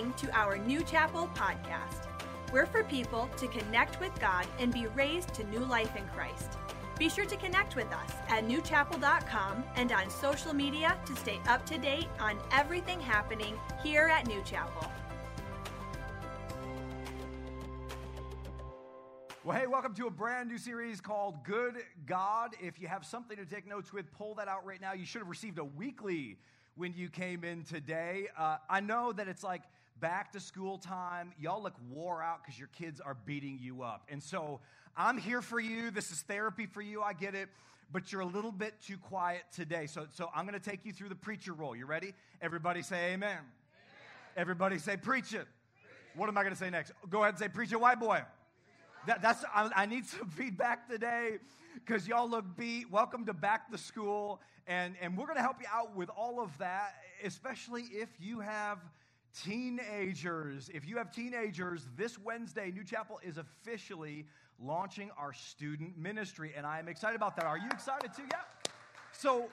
listening to our New Chapel podcast. We're for people to connect with God and be raised to new life in Christ. Be sure to connect with us at newchapel.com and on social media to stay up to date on everything happening here at New Chapel. Well, hey, welcome to a brand new series called Good God. If you have something to take notes with, pull that out right now. You should have received a weekly when you came in today. Uh, I know that it's like back to school time. Y'all look wore out because your kids are beating you up. And so I'm here for you. This is therapy for you. I get it. But you're a little bit too quiet today. So, so I'm going to take you through the preacher role. You ready? Everybody say amen. amen. Everybody say preach it. Preach. What am I going to say next? Go ahead and say preach it, white boy. That, that's I, I need some feedback today because y'all look beat. Welcome to back to school, and and we're going to help you out with all of that, especially if you have teenagers. If you have teenagers, this Wednesday, New Chapel is officially launching our student ministry, and I am excited about that. Are you excited too? Yeah. So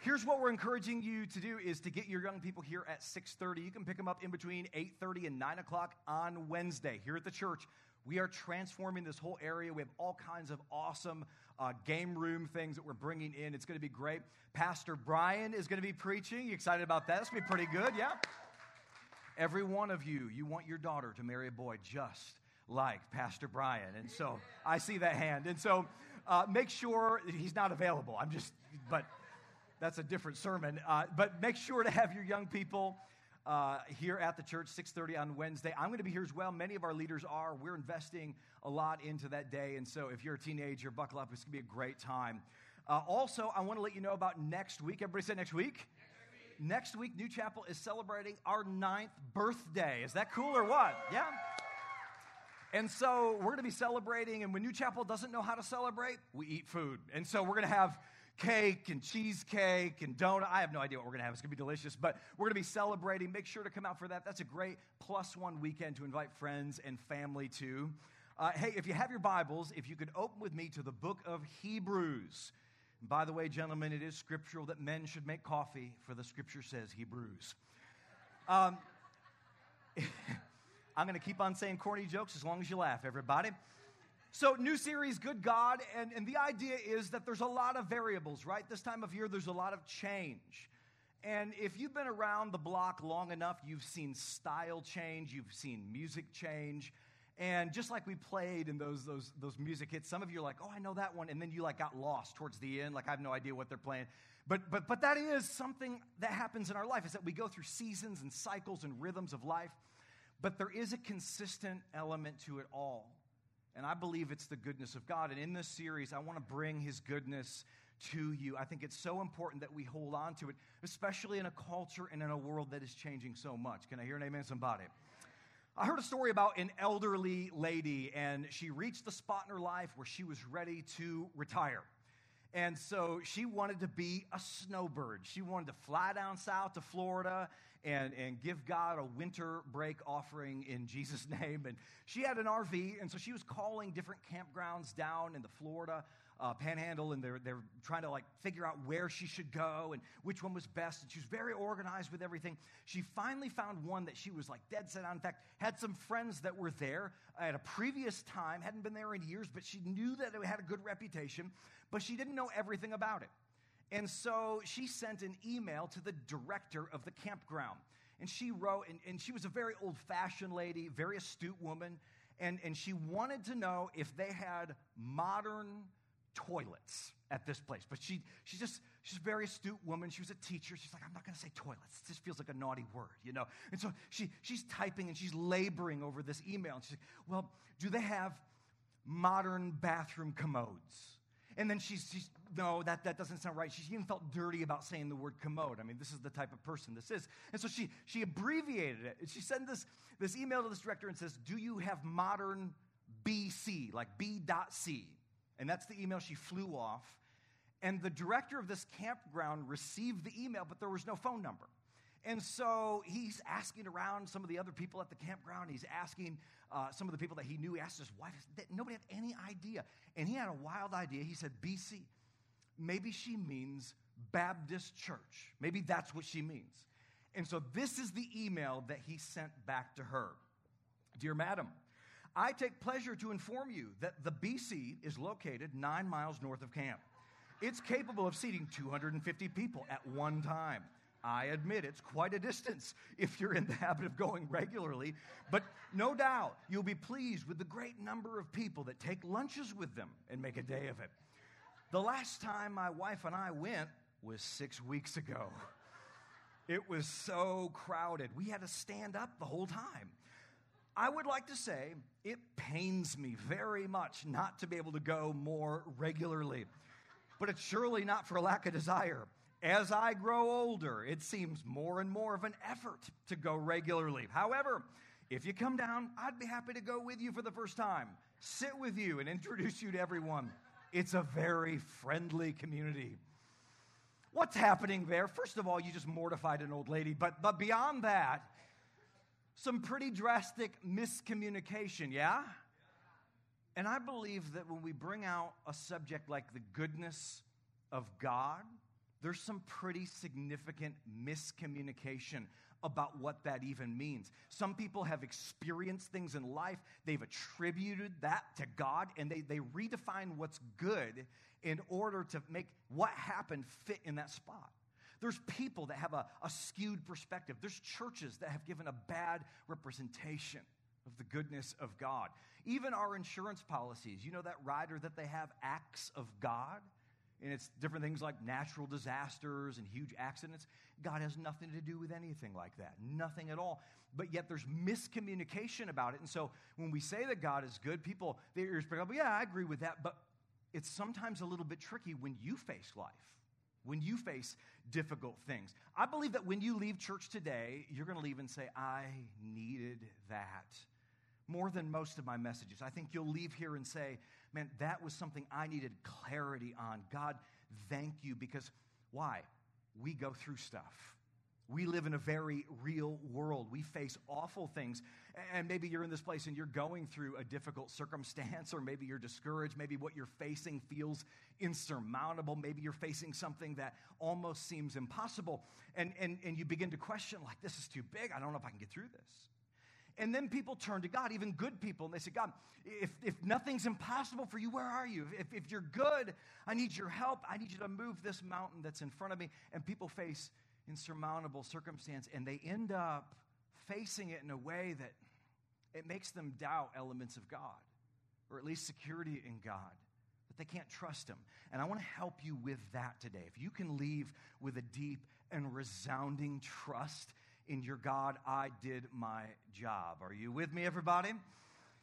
here's what we're encouraging you to do is to get your young people here at 6.30 you can pick them up in between 8.30 and 9 o'clock on wednesday here at the church we are transforming this whole area. We have all kinds of awesome uh, game room things that we're bringing in. It's going to be great. Pastor Brian is going to be preaching. You excited about that? It's going to be pretty good, yeah? Every one of you, you want your daughter to marry a boy just like Pastor Brian. And so I see that hand. And so uh, make sure he's not available. I'm just, but that's a different sermon. Uh, but make sure to have your young people uh, here at the church, 6.30 on Wednesday. I'm going to be here as well. Many of our leaders are. We're investing a lot into that day. And so if you're a teenager, buckle up. It's going to be a great time. Uh, also, I want to let you know about next week. Everybody say next week. Next week, New Chapel is celebrating our ninth birthday. Is that cool or what? Yeah. And so we're going to be celebrating, and when New Chapel doesn't know how to celebrate, we eat food. And so we're going to have cake and cheesecake and donut. I have no idea what we're going to have. It's going to be delicious, but we're going to be celebrating. Make sure to come out for that. That's a great plus one weekend to invite friends and family to. Uh, hey, if you have your Bibles, if you could open with me to the book of Hebrews. By the way, gentlemen, it is scriptural that men should make coffee, for the scripture says Hebrews. Um, I'm going to keep on saying corny jokes as long as you laugh, everybody. So, new series, Good God. And, and the idea is that there's a lot of variables, right? This time of year, there's a lot of change. And if you've been around the block long enough, you've seen style change, you've seen music change. And just like we played in those, those, those music hits, some of you are like, oh, I know that one. And then you like got lost towards the end, like I have no idea what they're playing. But, but, but that is something that happens in our life, is that we go through seasons and cycles and rhythms of life. But there is a consistent element to it all. And I believe it's the goodness of God. And in this series, I want to bring his goodness to you. I think it's so important that we hold on to it, especially in a culture and in a world that is changing so much. Can I hear an amen, somebody? I heard a story about an elderly lady, and she reached the spot in her life where she was ready to retire. And so she wanted to be a snowbird. She wanted to fly down south to Florida and, and give God a winter break offering in Jesus' name. And she had an RV, and so she was calling different campgrounds down in the Florida uh, panhandle, and they're, they're trying to like figure out where she should go and which one was best. And she was very organized with everything. She finally found one that she was like dead set on. In fact, had some friends that were there at a previous time, hadn't been there in years, but she knew that it had a good reputation, but she didn't know everything about it. And so she sent an email to the director of the campground. And she wrote, and, and she was a very old fashioned lady, very astute woman. And, and she wanted to know if they had modern toilets at this place. But she, she's just, she's a very astute woman. She was a teacher. She's like, I'm not going to say toilets. This feels like a naughty word, you know? And so she, she's typing and she's laboring over this email. And she's like, well, do they have modern bathroom commodes? And then she's, she's no, that, that doesn't sound right. She even felt dirty about saying the word commode. I mean, this is the type of person this is. And so she, she abbreviated it. She sent this, this email to this director and says, Do you have modern BC, like B.C? And that's the email she flew off. And the director of this campground received the email, but there was no phone number. And so he's asking around some of the other people at the campground. He's asking uh, some of the people that he knew. He asked his wife. Nobody had any idea. And he had a wild idea. He said, BC. Maybe she means Baptist church. Maybe that's what she means. And so this is the email that he sent back to her Dear Madam, I take pleasure to inform you that the BC is located nine miles north of camp. It's capable of seating 250 people at one time. I admit it's quite a distance if you're in the habit of going regularly, but no doubt you'll be pleased with the great number of people that take lunches with them and make a day of it. The last time my wife and I went was six weeks ago. It was so crowded, we had to stand up the whole time. I would like to say it pains me very much not to be able to go more regularly, but it's surely not for lack of desire. As I grow older, it seems more and more of an effort to go regularly. However, if you come down, I'd be happy to go with you for the first time, sit with you, and introduce you to everyone. It's a very friendly community. What's happening there? First of all, you just mortified an old lady, but, but beyond that, some pretty drastic miscommunication, yeah? And I believe that when we bring out a subject like the goodness of God, there's some pretty significant miscommunication about what that even means. Some people have experienced things in life, they've attributed that to God, and they, they redefine what's good in order to make what happened fit in that spot. There's people that have a, a skewed perspective. There's churches that have given a bad representation of the goodness of God. Even our insurance policies, you know that rider that they have, acts of God? and it's different things like natural disasters and huge accidents. God has nothing to do with anything like that, nothing at all. But yet there's miscommunication about it. And so when we say that God is good, people, they respect, yeah, I agree with that. But it's sometimes a little bit tricky when you face life, when you face difficult things. I believe that when you leave church today, you're going to leave and say, I needed that more than most of my messages. I think you'll leave here and say, man, that was something I needed clarity on. God, thank you. Because why? We go through stuff. We live in a very real world. We face awful things. And maybe you're in this place and you're going through a difficult circumstance, or maybe you're discouraged. Maybe what you're facing feels insurmountable. Maybe you're facing something that almost seems impossible. And, and, and you begin to question, like, this is too big. I don't know if I can get through this. And then people turn to God, even good people, and they say, God, if, if nothing's impossible for you, where are you? If, if you're good, I need your help. I need you to move this mountain that's in front of me. And people face insurmountable circumstance, and they end up facing it in a way that it makes them doubt elements of God, or at least security in God, that they can't trust Him. And I want to help you with that today. If you can leave with a deep and resounding trust in your God, I did my job. Are you with me, everybody?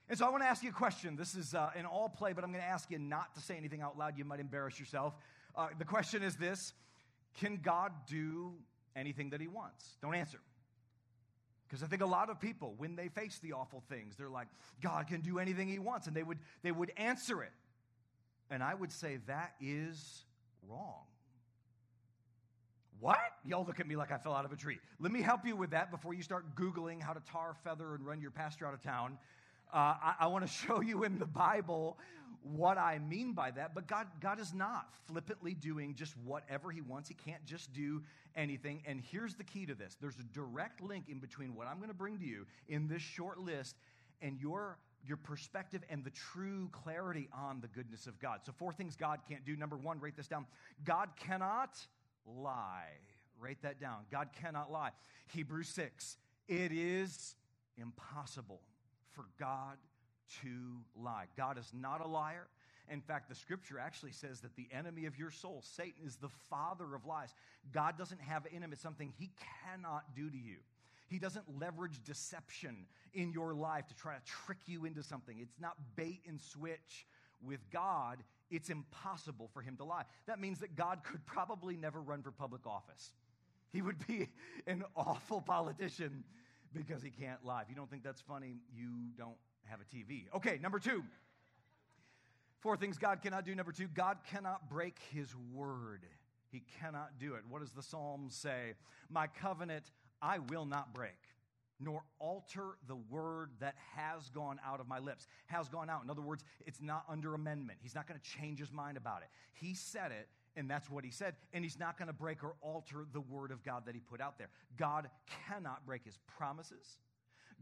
And so I want to ask you a question. This is uh, an all play, but I'm going to ask you not to say anything out loud. You might embarrass yourself. Uh, the question is this Can God do anything that He wants? Don't answer. Because I think a lot of people, when they face the awful things, they're like, God can do anything He wants, and they would, they would answer it. And I would say that is wrong. What? Y'all look at me like I fell out of a tree. Let me help you with that before you start Googling how to tar, feather, and run your pastor out of town. Uh, I, I want to show you in the Bible what I mean by that. But God, God is not flippantly doing just whatever He wants. He can't just do anything. And here's the key to this there's a direct link in between what I'm going to bring to you in this short list and your your perspective and the true clarity on the goodness of God. So, four things God can't do. Number one, write this down God cannot lie. Write that down. God cannot lie. Hebrews 6. It is impossible for God to lie. God is not a liar. In fact, the scripture actually says that the enemy of your soul, Satan, is the father of lies. God doesn't have in him, it's something he cannot do to you. He doesn't leverage deception in your life to try to trick you into something. It's not bait and switch with God it's impossible for him to lie. That means that God could probably never run for public office. He would be an awful politician because he can't lie. If you don't think that's funny, you don't have a TV. Okay, number two. Four things God cannot do. Number two, God cannot break his word. He cannot do it. What does the Psalm say? My covenant I will not break nor alter the word that has gone out of my lips. Has gone out. In other words, it's not under amendment. He's not going to change his mind about it. He said it, And that's what he said. And he's not going to break or alter the word of God that he put out there. God cannot break his promises.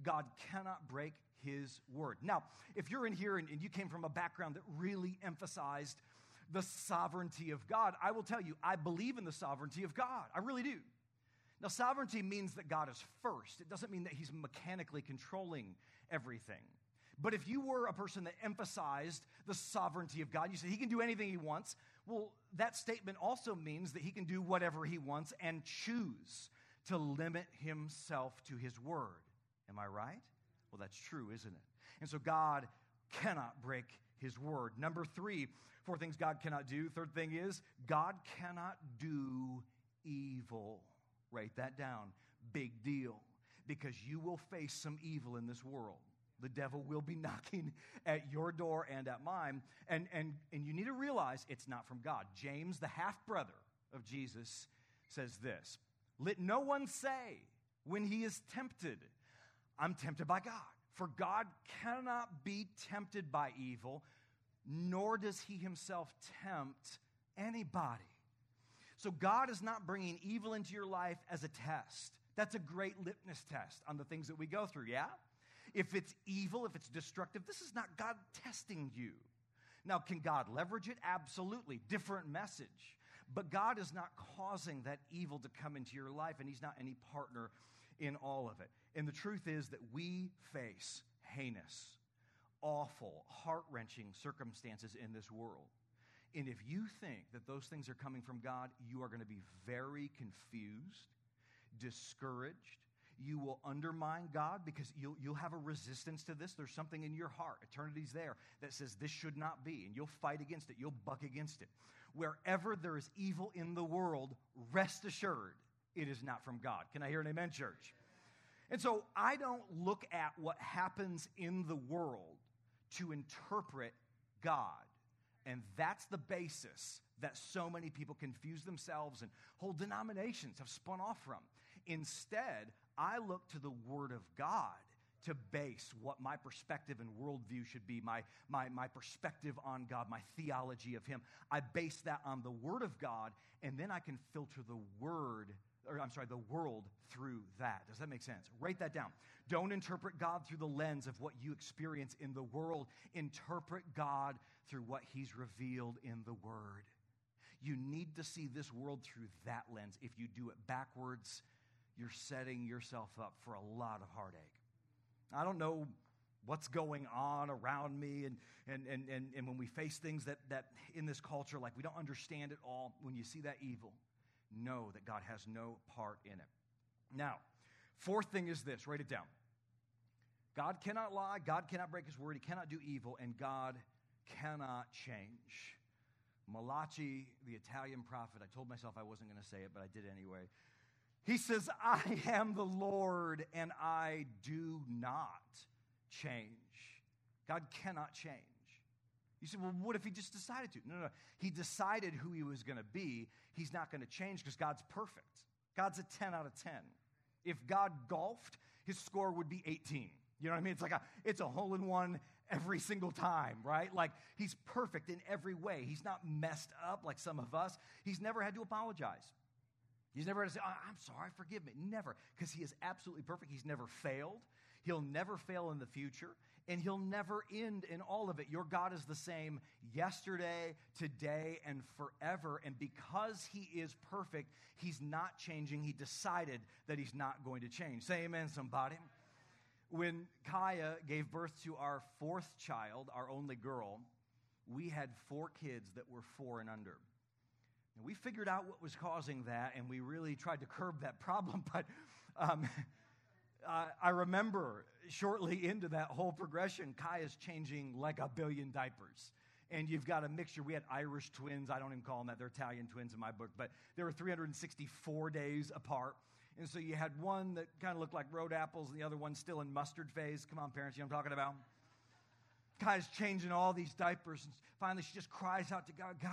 God cannot break his word. Now, if you're in here and, and you came from a background that really emphasized the sovereignty of God, I will tell you, I believe in the sovereignty of God. I really do. Now, sovereignty means that God is first. It doesn't mean that he's mechanically controlling everything. But if you were a person that emphasized the sovereignty of God, you said he can do anything he wants, well, that statement also means that he can do whatever he wants and choose to limit himself to his word. Am I right? Well, that's true, isn't it? And so God cannot break his word. Number three, four things God cannot do. Third thing is, God cannot do evil. Write that down. Big deal. Because you will face some evil in this world. The devil will be knocking at your door and at mine. And, and, and you need to realize it's not from God. James, the half brother of Jesus, says this Let no one say when he is tempted, I'm tempted by God. For God cannot be tempted by evil, nor does he himself tempt anybody. So God is not bringing evil into your life as a test. That's a great litmus test on the things that we go through, yeah? If it's evil, if it's destructive, this is not God testing you. Now, can God leverage it? Absolutely. Different message. But God is not causing that evil to come into your life, and He's not any partner in all of it. And the truth is that we face heinous, awful, heart wrenching circumstances in this world. And if you think that those things are coming from God, you are going to be very confused, discouraged. You will undermine God because you'll, you'll have a resistance to this. There's something in your heart, eternity's there, that says this should not be, and you'll fight against it. You'll buck against it. Wherever there is evil in the world, rest assured it is not from God. Can I hear an amen, church? And so I don't look at what happens in the world to interpret God. And that's the basis that so many people confuse themselves and whole denominations have spun off from. Instead, I look to the Word of God to base what my perspective and worldview should be, my, my, my perspective on God, my theology of Him. I base that on the Word of God, and then I can filter the Word or I'm sorry, the world through that. Does that make sense? Write that down. Don't interpret God through the lens of what you experience in the world. Interpret God through what He's revealed in the Word. You need to see this world through that lens. If you do it backwards, you're setting yourself up for a lot of heartache. I don't know what's going on around me and, and, and, and, and when we face things that, that in this culture like we don't understand it all when you see that evil know that God has no part in it. Now, fourth thing is this write it down. God cannot lie, God cannot break his word, he cannot do evil, and God cannot change. Malachi, the Italian prophet, I told myself I wasn't going to say it, but I did anyway. He says, I am the Lord and I do not change. God cannot change. You say, well, what if he just decided to? No, no, no. He decided who he was going to be. He's not going to change because God's perfect. God's a 10 out of 10. If God golfed, his score would be 18. You know what I mean? It's like a, it's a hole in one every single time, right? Like he's perfect in every way. He's not messed up like some of us. He's never had to apologize. He's never had to say, oh, I'm sorry, forgive me. Never, because he is absolutely perfect. He's never failed. He'll never fail in the future and he'll never end in all of it. Your God is the same yesterday, today, and forever. And because he is perfect, he's not changing. He decided that he's not going to change. Say amen, somebody. When Kaya gave birth to our fourth child, our only girl, we had four kids that were four and under. And we figured out what was causing that, and we really tried to curb that problem, but. Um, uh, I remember shortly into that whole progression, Kai is changing like a billion diapers. And you've got a mixture. We had Irish twins. I don't even call them that. They're Italian twins in my book. But they were 364 days apart. And so you had one that kind of looked like road apples and the other one still in mustard phase. Come on, parents, you know what I'm talking about? Kai's changing all these diapers. And finally, she just cries out to God, God,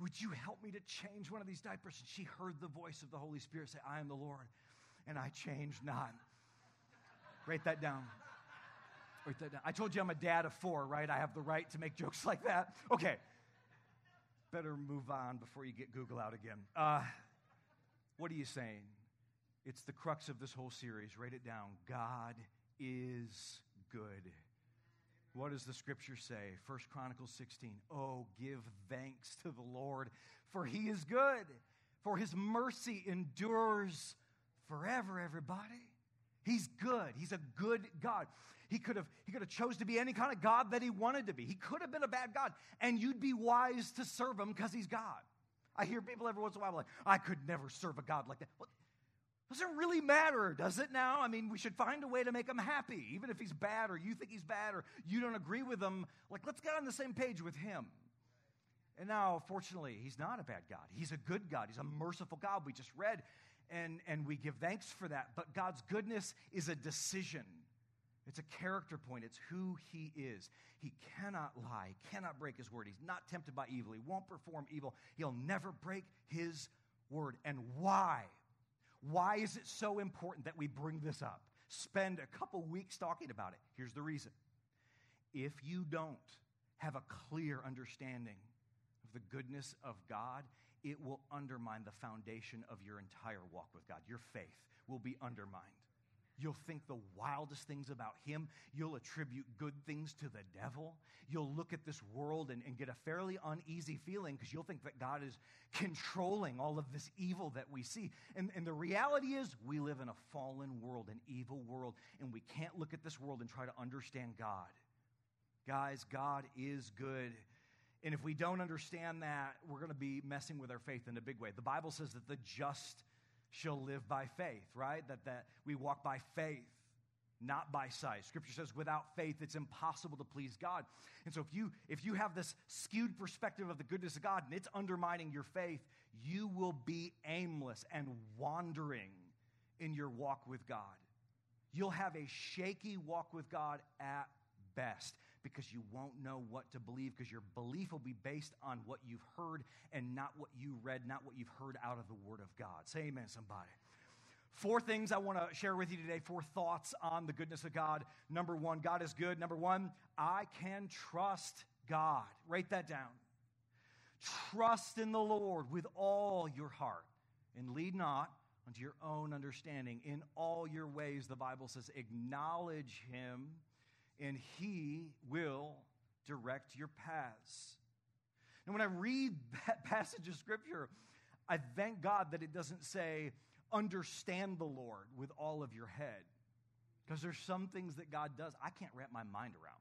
would you help me to change one of these diapers? And she heard the voice of the Holy Spirit say, I am the Lord, and I change not. Write that down. Write that down. I told you I'm a dad of four, right? I have the right to make jokes like that. Okay. better move on before you get Google out again. Uh, what are you saying? It's the crux of this whole series. Write it down. God is good. What does the scripture say? First Chronicles 16. Oh, give thanks to the Lord, for he is good, for his mercy endures forever, everybody. He's good. He's a good God. He could have he could have chose to be any kind of God that he wanted to be. He could have been a bad God, and you'd be wise to serve him because he's God. I hear people every once in a while like, I could never serve a God like that. Well, does it really matter, does it now? I mean, we should find a way to make him happy, even if he's bad or you think he's bad or you don't agree with him. Like, let's get on the same page with him. And now, fortunately, he's not a bad God. He's a good God. He's a merciful God. We just read, and, and we give thanks for that. But God's goodness is a decision. It's a character point. It's who he is. He cannot lie, He cannot break his word. He's not tempted by evil. He won't perform evil. He'll never break his word. And why? Why is it so important that we bring this up? Spend a couple weeks talking about it. Here's the reason. If you don't have a clear understanding of the goodness of God, it will undermine the foundation of your entire walk with God. Your faith will be undermined. You'll think the wildest things about him. You'll attribute good things to the devil. You'll look at this world and, and get a fairly uneasy feeling because you'll think that God is controlling all of this evil that we see. And, and the reality is, we live in a fallen world, an evil world, and we can't look at this world and try to understand God. Guys, God is good. And if we don't understand that, we're going to be messing with our faith in a big way. The Bible says that the just shall live by faith, right? That, that we walk by faith, not by sight. Scripture says without faith it's impossible to please God. And so if you if you have this skewed perspective of the goodness of God and it's undermining your faith, you will be aimless and wandering in your walk with God. You'll have a shaky walk with God at best because you won't know what to believe because your belief will be based on what you've heard and not what you read, not what you've heard out of the Word of God. Say amen, somebody. Four things I want to share with you today, four thoughts on the goodness of God. Number one, God is good. Number one, I can trust God. Write that down. Trust in the Lord with all your heart and lead not unto your own understanding. In all your ways, the Bible says, acknowledge Him and He will direct your paths. And when I read that passage of Scripture, I thank God that it doesn't say, understand the Lord with all of your head. Because there's some things that God does I can't wrap my mind around.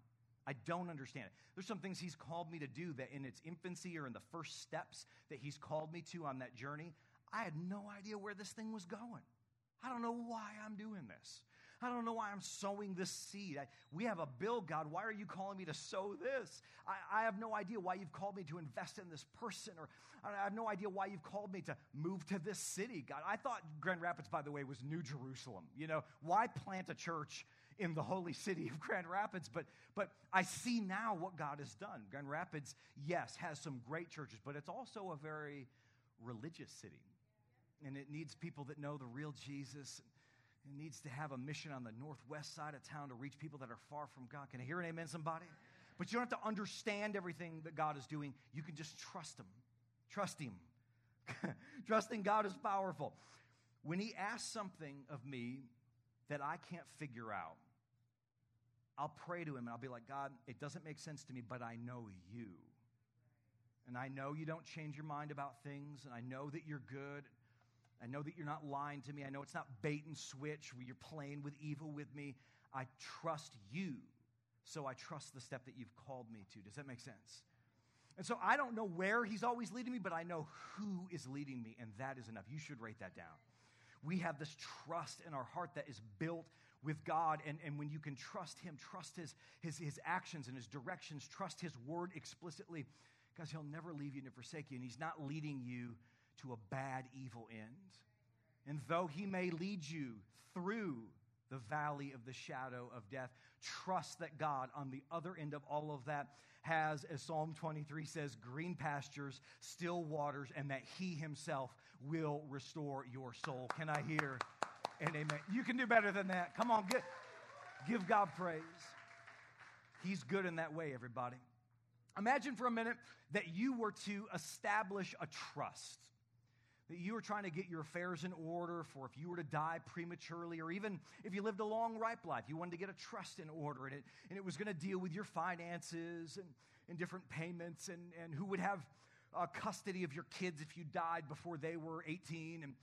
I don't understand it. There's some things He's called me to do that in its infancy or in the first steps that He's called me to on that journey, I had no idea where this thing was going. I don't know why I'm doing this. I don't know why I'm sowing this seed. I, we have a bill, God. Why are you calling me to sow this? I, I, have no idea why you've called me to invest in this person, or I have no idea why you've called me to move to this city, God. I thought Grand Rapids, by the way, was New Jerusalem. You know, why plant a church in the holy city of Grand Rapids? But, but I see now what God has done. Grand Rapids, yes, has some great churches, but it's also a very religious city. And it needs people that know the real Jesus needs to have a mission on the northwest side of town to reach people that are far from God. Can I hear an amen, somebody? But you don't have to understand everything that God is doing. You can just trust Him. Trust Him. Trusting God is powerful. When He asks something of me that I can't figure out, I'll pray to Him and I'll be like, God, it doesn't make sense to me, but I know you. And I know you don't change your mind about things, and I know that you're good. I know that you're not lying to me. I know it's not bait and switch where you're playing with evil with me. I trust you. So I trust the step that you've called me to. Does that make sense? And so I don't know where he's always leading me, but I know who is leading me, and that is enough. You should write that down. We have this trust in our heart that is built with God. And, and when you can trust him, trust his, his, his actions and his directions, trust his word explicitly, because he'll never leave you and forsake you. And he's not leading you to a bad, evil end. And though he may lead you through the valley of the shadow of death, trust that God, on the other end of all of that, has, as Psalm 23 says, green pastures, still waters, and that he himself will restore your soul. Can I hear an amen? You can do better than that. Come on, get, give God praise. He's good in that way, everybody. Imagine for a minute that you were to establish a trust that you were trying to get your affairs in order for if you were to die prematurely, or even if you lived a long, ripe life, you wanted to get a trust in order, and it, and it was going to deal with your finances and, and different payments, and, and who would have uh, custody of your kids if you died before they were 18, and,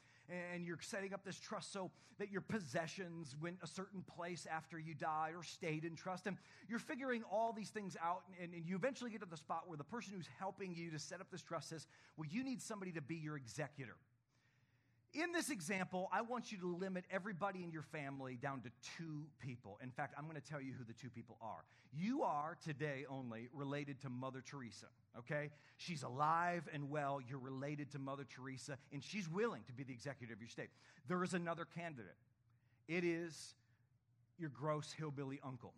and you're setting up this trust so that your possessions went a certain place after you died or stayed in trust. And you're figuring all these things out, and, and you eventually get to the spot where the person who's helping you to set up this trust says, Well, you need somebody to be your executor. In this example, I want you to limit everybody in your family down to two people. In fact, I'm going to tell you who the two people are. You are today only related to Mother Teresa, okay? She's alive and well. You're related to Mother Teresa, and she's willing to be the executive of your state. There is another candidate. It is your gross hillbilly uncle.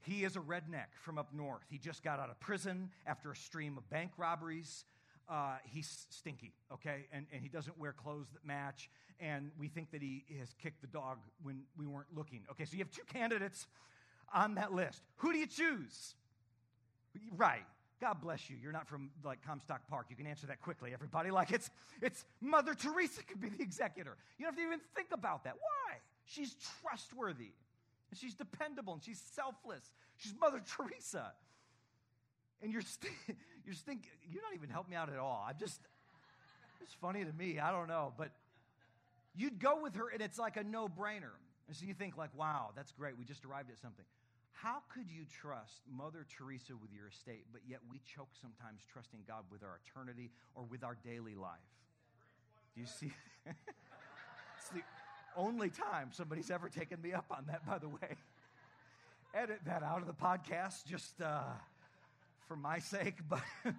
He is a redneck from up north. He just got out of prison after a stream of bank robberies uh, he's stinky, okay? And, and he doesn't wear clothes that match. And we think that he has kicked the dog when we weren't looking. Okay, so you have two candidates on that list. Who do you choose? Right. God bless you. You're not from like Comstock Park. You can answer that quickly, everybody. Like it's it's Mother Teresa could be the executor. You don't have to even think about that. Why? She's trustworthy. And she's dependable and she's selfless. She's Mother Teresa. And you're, you're thinking, you're not even helping me out at all. I'm just, it's funny to me. I don't know. But you'd go with her and it's like a no brainer. And so you think, like, wow, that's great. We just arrived at something. How could you trust Mother Teresa with your estate, but yet we choke sometimes trusting God with our eternity or with our daily life? Do you see? it's the only time somebody's ever taken me up on that, by the way. Edit that out of the podcast. Just, uh, for my sake, but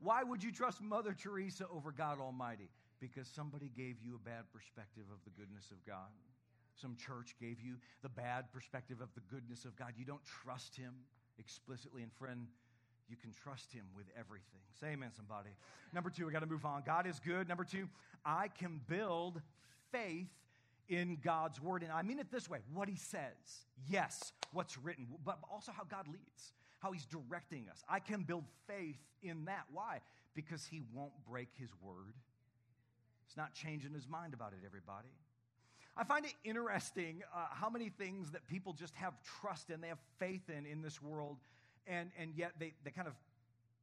why would you trust Mother Teresa over God Almighty? Because somebody gave you a bad perspective of the goodness of God. Some church gave you the bad perspective of the goodness of God. You don't trust Him explicitly. And friend, you can trust Him with everything. Say amen, somebody. Number two, we got to move on. God is good. Number two, I can build faith in God's word. And I mean it this way what he says, yes, what's written, but also how God leads, how he's directing us. I can build faith in that. Why? Because he won't break his word. He's not changing his mind about it, everybody. I find it interesting uh, how many things that people just have trust in, they have faith in in this world, and, and yet they, they kind of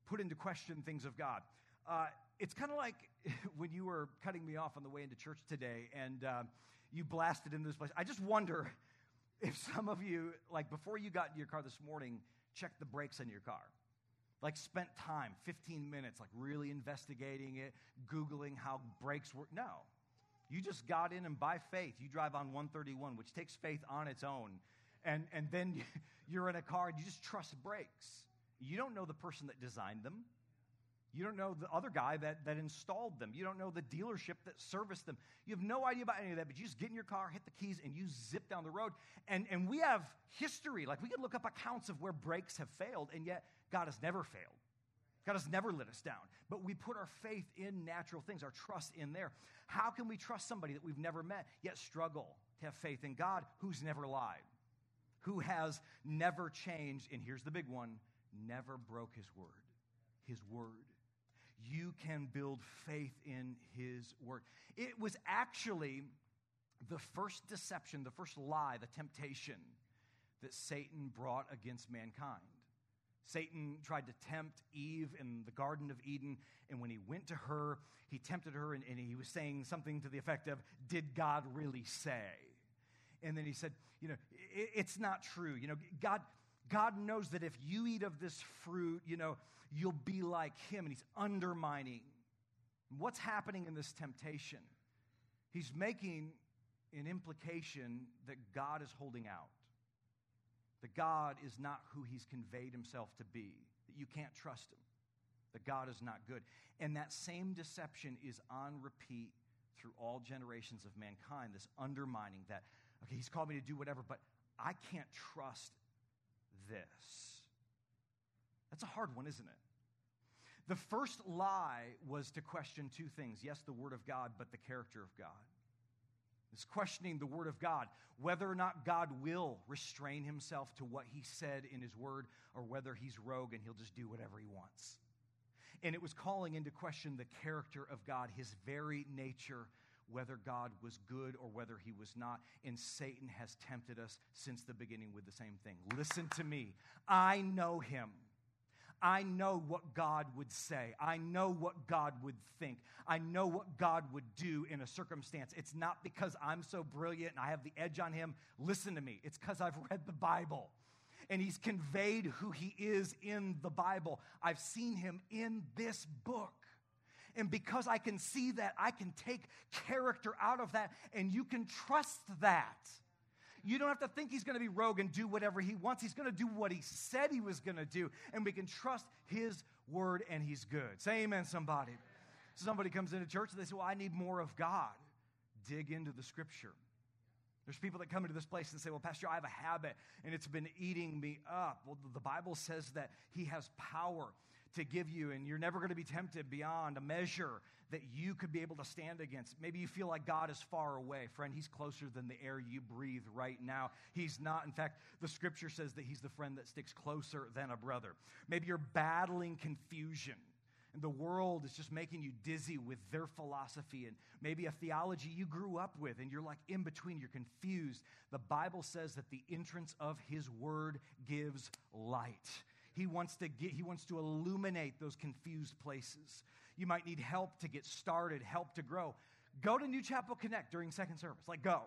put into question things of God. Uh, it's kind of like when you were cutting me off on the way into church today, and uh, you blasted into this place. I just wonder if some of you, like before you got into your car this morning, checked the brakes on your car. Like spent time, 15 minutes, like really investigating it, Googling how brakes work. No. You just got in and by faith, you drive on 131, which takes faith on its own. And, and then you're in a car and you just trust brakes. You don't know the person that designed them. You don't know the other guy that, that installed them. You don't know the dealership that serviced them. You have no idea about any of that, but you just get in your car, hit the keys, and you zip down the road. And, and we have history. Like we could look up accounts of where brakes have failed, and yet God has never failed. God has never let us down. But we put our faith in natural things, our trust in there. How can we trust somebody that we've never met, yet struggle to have faith in God who's never lied, who has never changed, and here's the big one never broke his word? His word you can build faith in his word. It was actually the first deception, the first lie, the temptation that Satan brought against mankind. Satan tried to tempt Eve in the Garden of Eden, and when he went to her, he tempted her and, and he was saying something to the effect of, Did God really say? And then he said, You know, it, it's not true. You know, God, God knows that if you eat of this fruit, you know, you'll be like him. And he's undermining what's happening in this temptation. He's making an implication that God is holding out, that God is not who he's conveyed himself to be, that you can't trust him, that God is not good. And that same deception is on repeat through all generations of mankind, this undermining that, okay, he's called me to do whatever, but I can't trust this. That's a hard one, isn't it? The first lie was to question two things yes, the Word of God, but the character of God. It's questioning the Word of God, whether or not God will restrain himself to what he said in his Word, or whether he's rogue and he'll just do whatever he wants. And it was calling into question the character of God, his very nature, whether God was good or whether he was not. And Satan has tempted us since the beginning with the same thing. Listen to me. I know him. I know what God would say. I know what God would think. I know what God would do in a circumstance. It's not because I'm so brilliant and I have the edge on him. Listen to me. It's because I've read the Bible and he's conveyed who he is in the Bible. I've seen him in this book. And because I can see that, I can take character out of that, and you can trust that. You don't have to think he's going to be rogue and do whatever he wants. He's going to do what he said he was going to do, and we can trust his word, and he's good. Say amen, somebody. Somebody comes into church and they say, Well, I need more of God. Dig into the scripture. There's people that come into this place and say, Well, Pastor, I have a habit and it's been eating me up. Well, the Bible says that He has power to give you, and you're never going to be tempted beyond a measure that you could be able to stand against. Maybe you feel like God is far away. Friend, He's closer than the air you breathe right now. He's not. In fact, the scripture says that He's the friend that sticks closer than a brother. Maybe you're battling confusion. And the world is just making you dizzy with their philosophy and maybe a theology you grew up with, and you're like in between, you're confused. The Bible says that the entrance of His Word gives light. He wants to get, he wants to illuminate those confused places. You might need help to get started, help to grow. Go to New Chapel Connect during second service. Like, go.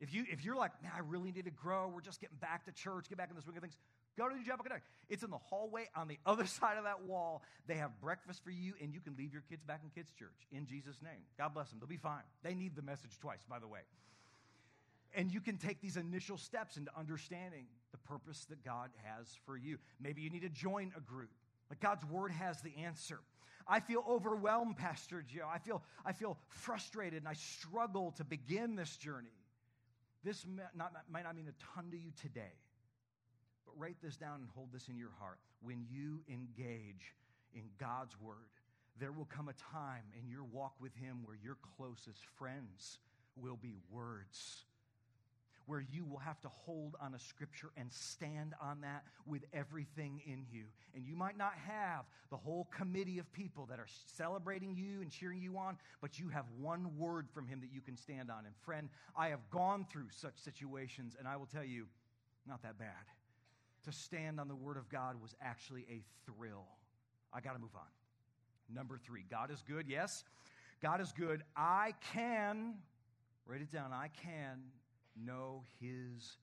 If, you, if you're like, man, I really need to grow, we're just getting back to church, get back in the swing of things, go to New Chapel Connect. It's in the hallway on the other side of that wall. They have breakfast for you, and you can leave your kids back in kids' church in Jesus' name. God bless them. They'll be fine. They need the message twice, by the way. And you can take these initial steps into understanding the purpose that God has for you. Maybe you need to join a group. But God's word has the answer. I feel overwhelmed, Pastor Joe. I feel, I feel frustrated and I struggle to begin this journey. This may not, might not mean a ton to you today, but write this down and hold this in your heart. When you engage in God's word, there will come a time in your walk with Him where your closest friends will be words where you will have to hold on a scripture and stand on that with everything in you. And you might not have the whole committee of people that are celebrating you and cheering you on, but you have one word from him that you can stand on. And friend, I have gone through such situations, and I will tell you, not that bad. To stand on the word of God was actually a thrill. I got to move on. Number three, God is good, yes. God is good. I can, write it down, I can know his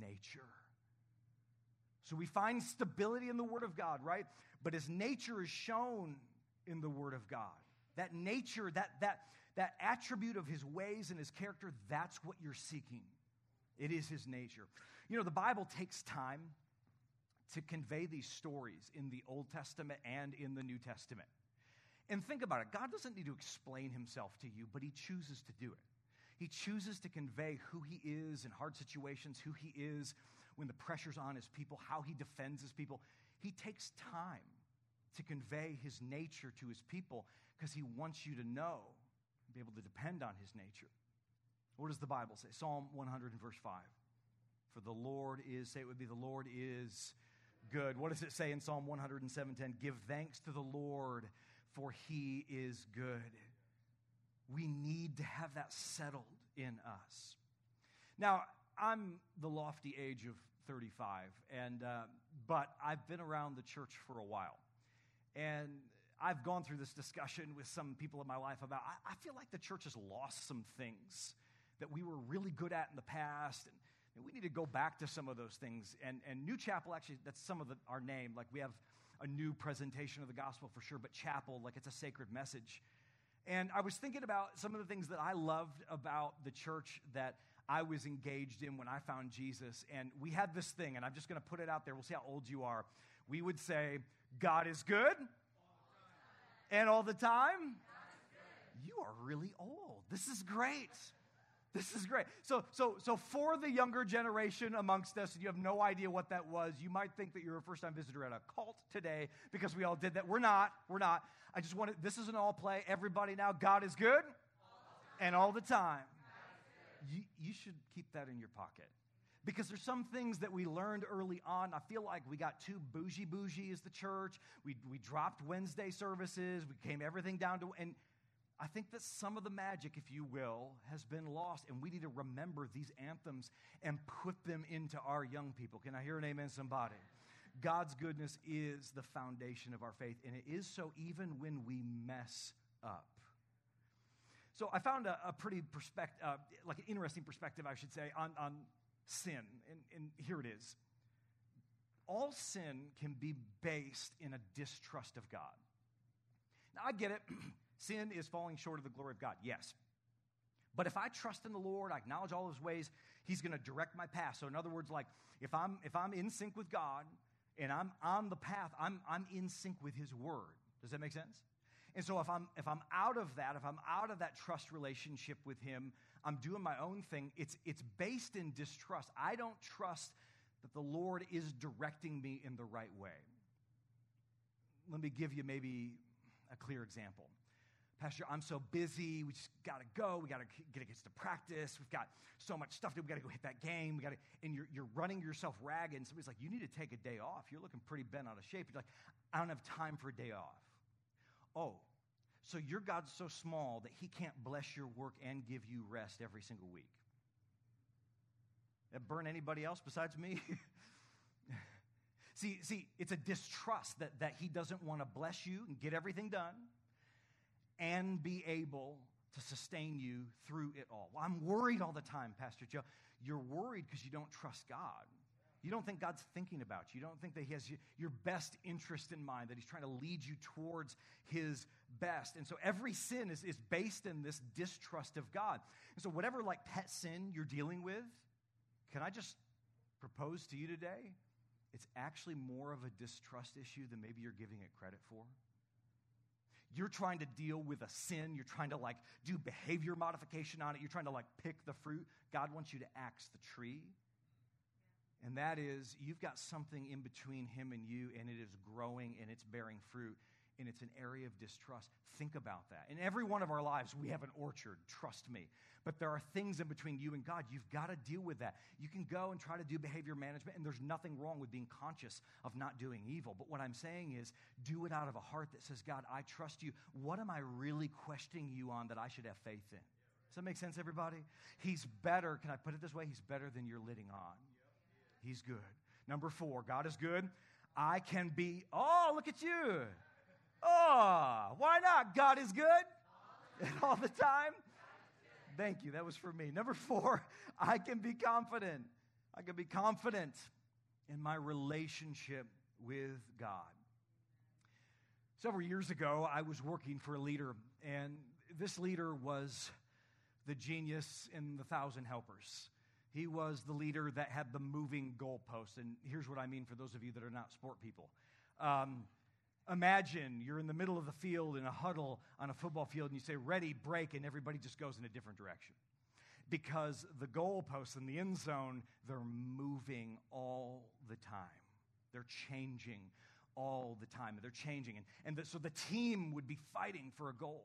nature. So we find stability in the Word of God, right? But his nature is shown in the Word of God. That nature, that, that, that attribute of his ways and his character, that's what you're seeking. It is his nature. You know, the Bible takes time to convey these stories in the Old Testament and in the New Testament. And think about it God doesn't need to explain himself to you, but he chooses to do it. He chooses to convey who he is in hard situations, who he is when the pressure's on his people, how he defends his people. He takes time to convey his nature to his people because he wants you to know, be able to depend on his nature. What does the Bible say? Psalm 100 and verse 5. For the Lord is, say it would be, the Lord is good. What does it say in Psalm 107:10? Give thanks to the Lord, for he is good we need to have that settled in us. Now, I'm the lofty age of 35, and, uh, but I've been around the church for a while. And I've gone through this discussion with some people in my life about I, I feel like the church has lost some things that we were really good at in the past. And, and we need to go back to some of those things. And, and New Chapel, actually, that's some of the, our name. Like we have a new presentation of the gospel for sure, but chapel, like it's a sacred message. And I was thinking about some of the things that I loved about the church that I was engaged in when I found Jesus. And we had this thing, and I'm just going to put it out there. We'll see how old you are. We would say, God is good. And all the time? You are really old. This is great. This is great. So, so, so for the younger generation amongst us, you have no idea what that was, you might think that you're a first time visitor at a cult today because we all did that. We're not. We're not. I just wanted, this is an all play. Everybody now, God is good and all the time. you, you should keep that in your pocket. Because there's some things that we learned early on. I feel like we got too bougie bougie as the church. We, we dropped Wednesday services. We came everything down to, and I think that some of the magic, if you will, has been lost, and we need to remember these anthems and put them into our young people. Can I hear an amen, somebody? God's goodness is the foundation of our faith, and it is so even when we mess up. So I found a, a pretty perspective, uh, like an interesting perspective, I should say, on, on sin. And, and here it is. All sin can be based in a distrust of God. Now, I get it. sin is falling short of the glory of God. Yes. But if I trust in the Lord, I acknowledge all his ways, he's going to direct my path. So in other words, like if I'm if I'm in sync with God and I'm on the path, I'm I'm in sync with his word. Does that make sense? And so if I'm if I'm out of that, if I'm out of that trust relationship with him, I'm doing my own thing. It's it's based in distrust. I don't trust that the Lord is directing me in the right way. Let me give you maybe a clear example. Pastor, I'm so busy. We just got to go. We got to get against the practice. We've got so much stuff to do. We got to go hit that game. We got to, and you're, you're running yourself ragged. And somebody's like, you need to take a day off. You're looking pretty bent out of shape. You're like, I don't have time for a day off. Oh, so your God's so small that he can't bless your work and give you rest every single week. That burn anybody else besides me? see, see, it's a distrust that, that he doesn't want to bless you and get everything done and be able to sustain you through it all. Well, I'm worried all the time, Pastor Joe. You're worried because you don't trust God. You don't think God's thinking about you. You don't think that He has your best interest in mind, that He's trying to lead you towards His best. And so every sin is, is based in this distrust of God. And so, whatever like pet sin you're dealing with, can I just propose to you today? It's actually more of a distrust issue than maybe you're giving it credit for. You're trying to deal with a sin. You're trying to like do behavior modification on it. You're trying to like pick the fruit. God wants you to axe the tree. And that is, you've got something in between him and you, and it is growing and it's bearing fruit, and it's an area of distrust. Think about that. In every one of our lives, we have an orchard, trust me. But there are things in between you and God. You've got to deal with that. You can go and try to do behavior management, and there's nothing wrong with being conscious of not doing evil. But what I'm saying is, do it out of a heart that says, God, I trust you. What am I really questioning you on that I should have faith in? Does that make sense, everybody? He's better. Can I put it this way? He's better than you're living on. He's good. Number four, God is good. I can be, oh, look at you. Oh, why not? God is good and all the time. Thank you. That was for me. Number four, I can be confident. I can be confident in my relationship with God. Several years ago, I was working for a leader, and this leader was the genius in the thousand helpers. He was the leader that had the moving goalposts. And here's what I mean for those of you that are not sport people. Um, imagine you're in the middle of the field in a huddle on a football field and you say, ready, break, and everybody just goes in a different direction. Because the goalposts in the end zone, they're moving all the time. They're changing all the time. They're changing. And, and the, so the team would be fighting for a goal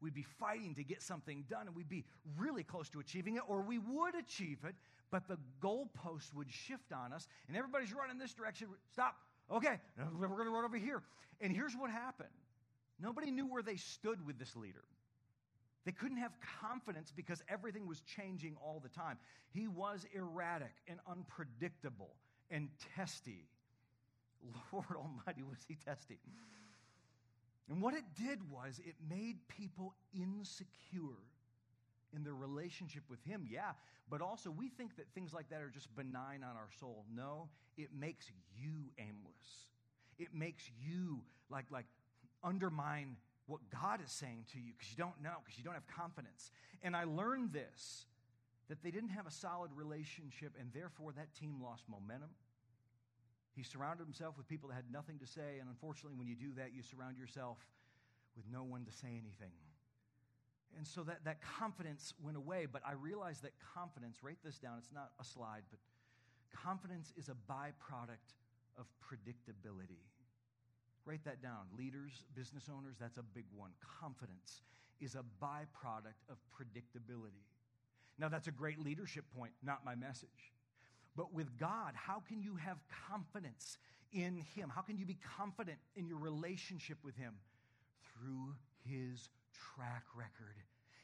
we'd be fighting to get something done and we'd be really close to achieving it, or we would achieve it, but the goalpost would shift on us and everybody's running this direction. Stop. Okay, we're going to run over here. And here's what happened nobody knew where they stood with this leader. They couldn't have confidence because everything was changing all the time. He was erratic and unpredictable and testy. Lord Almighty, was he testy? And what it did was it made people insecure in their relationship with Him, yeah, but also we think that things like that are just benign on our soul. No, it makes you aimless. It makes you like, like undermine what God is saying to you because you don't know, because you don't have confidence. And I learned this that they didn't have a solid relationship, and therefore that team lost momentum. He surrounded himself with people that had nothing to say, and unfortunately, when you do that, you surround yourself with no one to say anything. And so that, that confidence went away, but I realized that confidence, write this down, it's not a slide, but confidence is a byproduct of predictability. Write that down. Leaders, business owners, that's a big one. Confidence is a byproduct of predictability. Now, that's a great leadership point, not my message. But with God, how can you have confidence in Him? How can you be confident in your relationship with Him? Through His track record.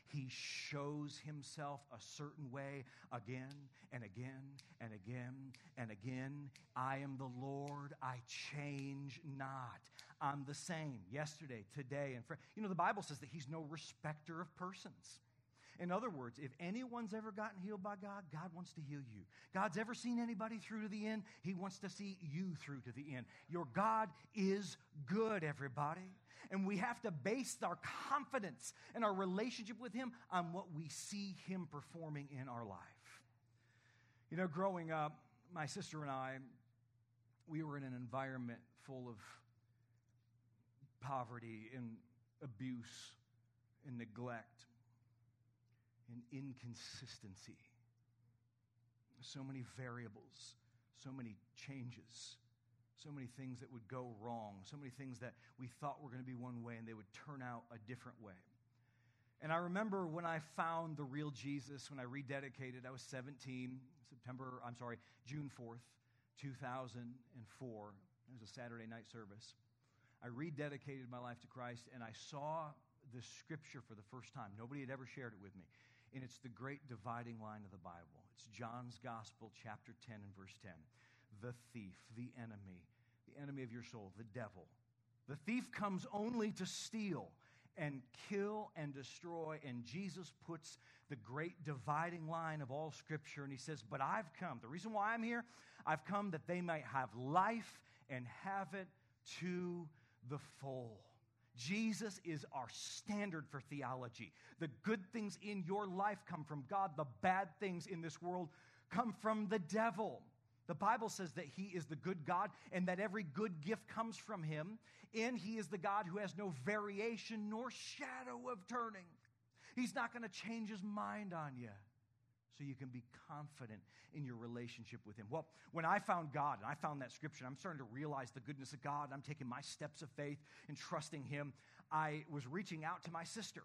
He shows himself a certain way again and again and again and again. I am the Lord, I change not. I'm the same yesterday, today, and you know the Bible says that he's no respecter of persons. In other words, if anyone's ever gotten healed by God, God wants to heal you. God's ever seen anybody through to the end, He wants to see you through to the end. Your God is good, everybody. And we have to base our confidence and our relationship with Him on what we see Him performing in our life. You know, growing up, my sister and I, we were in an environment full of poverty and abuse and neglect and inconsistency. So many variables, so many changes so many things that would go wrong, so many things that we thought were going to be one way and they would turn out a different way. And I remember when I found the real Jesus, when I rededicated, I was 17, September, I'm sorry, June 4th, 2004. It was a Saturday night service. I rededicated my life to Christ and I saw the scripture for the first time. Nobody had ever shared it with me. And it's the great dividing line of the Bible. It's John's Gospel, chapter 10 and verse 10. The thief, the enemy, the enemy of your soul, the devil. The thief comes only to steal and kill and destroy. And Jesus puts the great dividing line of all Scripture, and he says, But I've come. The reason why I'm here, I've come that they might have life and have it to the full. Jesus is our standard for theology. The good things in your life come from God, the bad things in this world come from the devil. The Bible says that He is the good God and that every good gift comes from Him, and He is the God who has no variation nor shadow of turning. He's not going to change His mind on you. So you can be confident in your relationship with Him. Well, when I found God and I found that scripture, I'm starting to realize the goodness of God. I'm taking my steps of faith and trusting Him. I was reaching out to my sister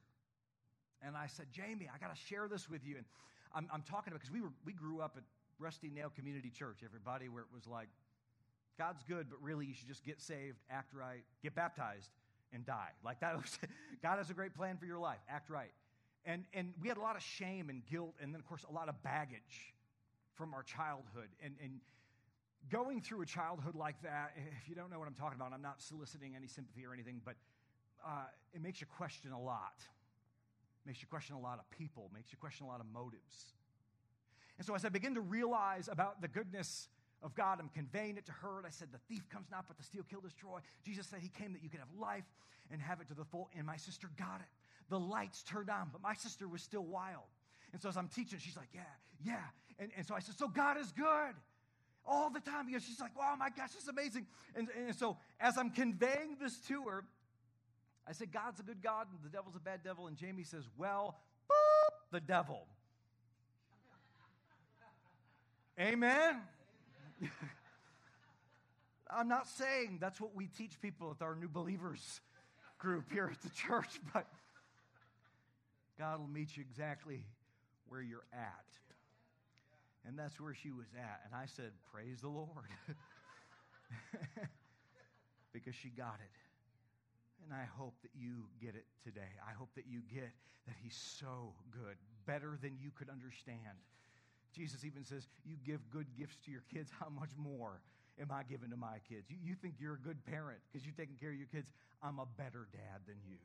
and I said, Jamie, I got to share this with you. And I'm, I'm talking about because we, were, we grew up at Rusty Nail Community Church, everybody, where it was like, God's good, but really you should just get saved, act right, get baptized, and die. Like that was, God has a great plan for your life, act right. And, and we had a lot of shame and guilt, and then, of course, a lot of baggage from our childhood. And, and going through a childhood like that, if you don't know what I'm talking about, I'm not soliciting any sympathy or anything, but uh, it makes you question a lot. Makes you question a lot of people, makes you question a lot of motives. And so as I begin to realize about the goodness of God, I'm conveying it to her. And I said, The thief comes not but the steal, kill, destroy. Jesus said he came that you could have life and have it to the full. And my sister got it. The lights turned on, but my sister was still wild. And so as I'm teaching, she's like, Yeah, yeah. And, and so I said, So God is good all the time. Because she's like, Oh my gosh, this is amazing. And, and so as I'm conveying this to her, I said, God's a good God and the devil's a bad devil. And Jamie says, Well, boop, the devil. Amen? I'm not saying that's what we teach people at our new believers group here at the church, but God will meet you exactly where you're at. And that's where she was at. And I said, Praise the Lord. because she got it. And I hope that you get it today. I hope that you get that He's so good, better than you could understand. Jesus even says, You give good gifts to your kids, how much more am I giving to my kids? You, you think you're a good parent because you're taking care of your kids. I'm a better dad than you.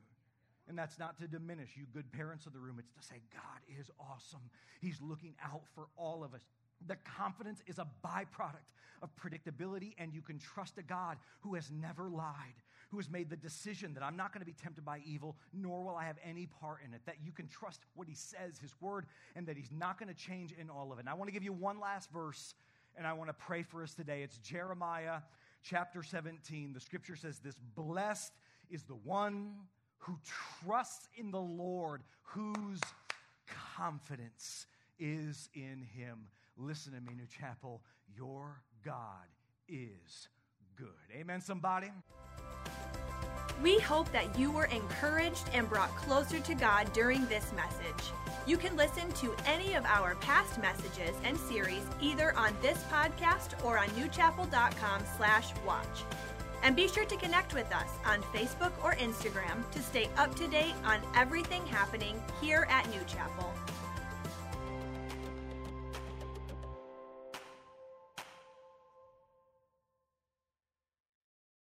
And that's not to diminish you, good parents of the room. It's to say, God is awesome. He's looking out for all of us. The confidence is a byproduct of predictability, and you can trust a God who has never lied, who has made the decision that I'm not going to be tempted by evil, nor will I have any part in it. That you can trust what he says, his word, and that he's not going to change in all of it. And I want to give you one last verse, and I want to pray for us today. It's Jeremiah chapter 17. The scripture says this Blessed is the one who trusts in the Lord, whose confidence is in him. Listen to me, New Chapel. Your God is good. Amen, somebody? We hope that you were encouraged and brought closer to God during this message. You can listen to any of our past messages and series either on this podcast or on newchapel.com slash watch. And be sure to connect with us on Facebook or Instagram to stay up to date on everything happening here at New Chapel.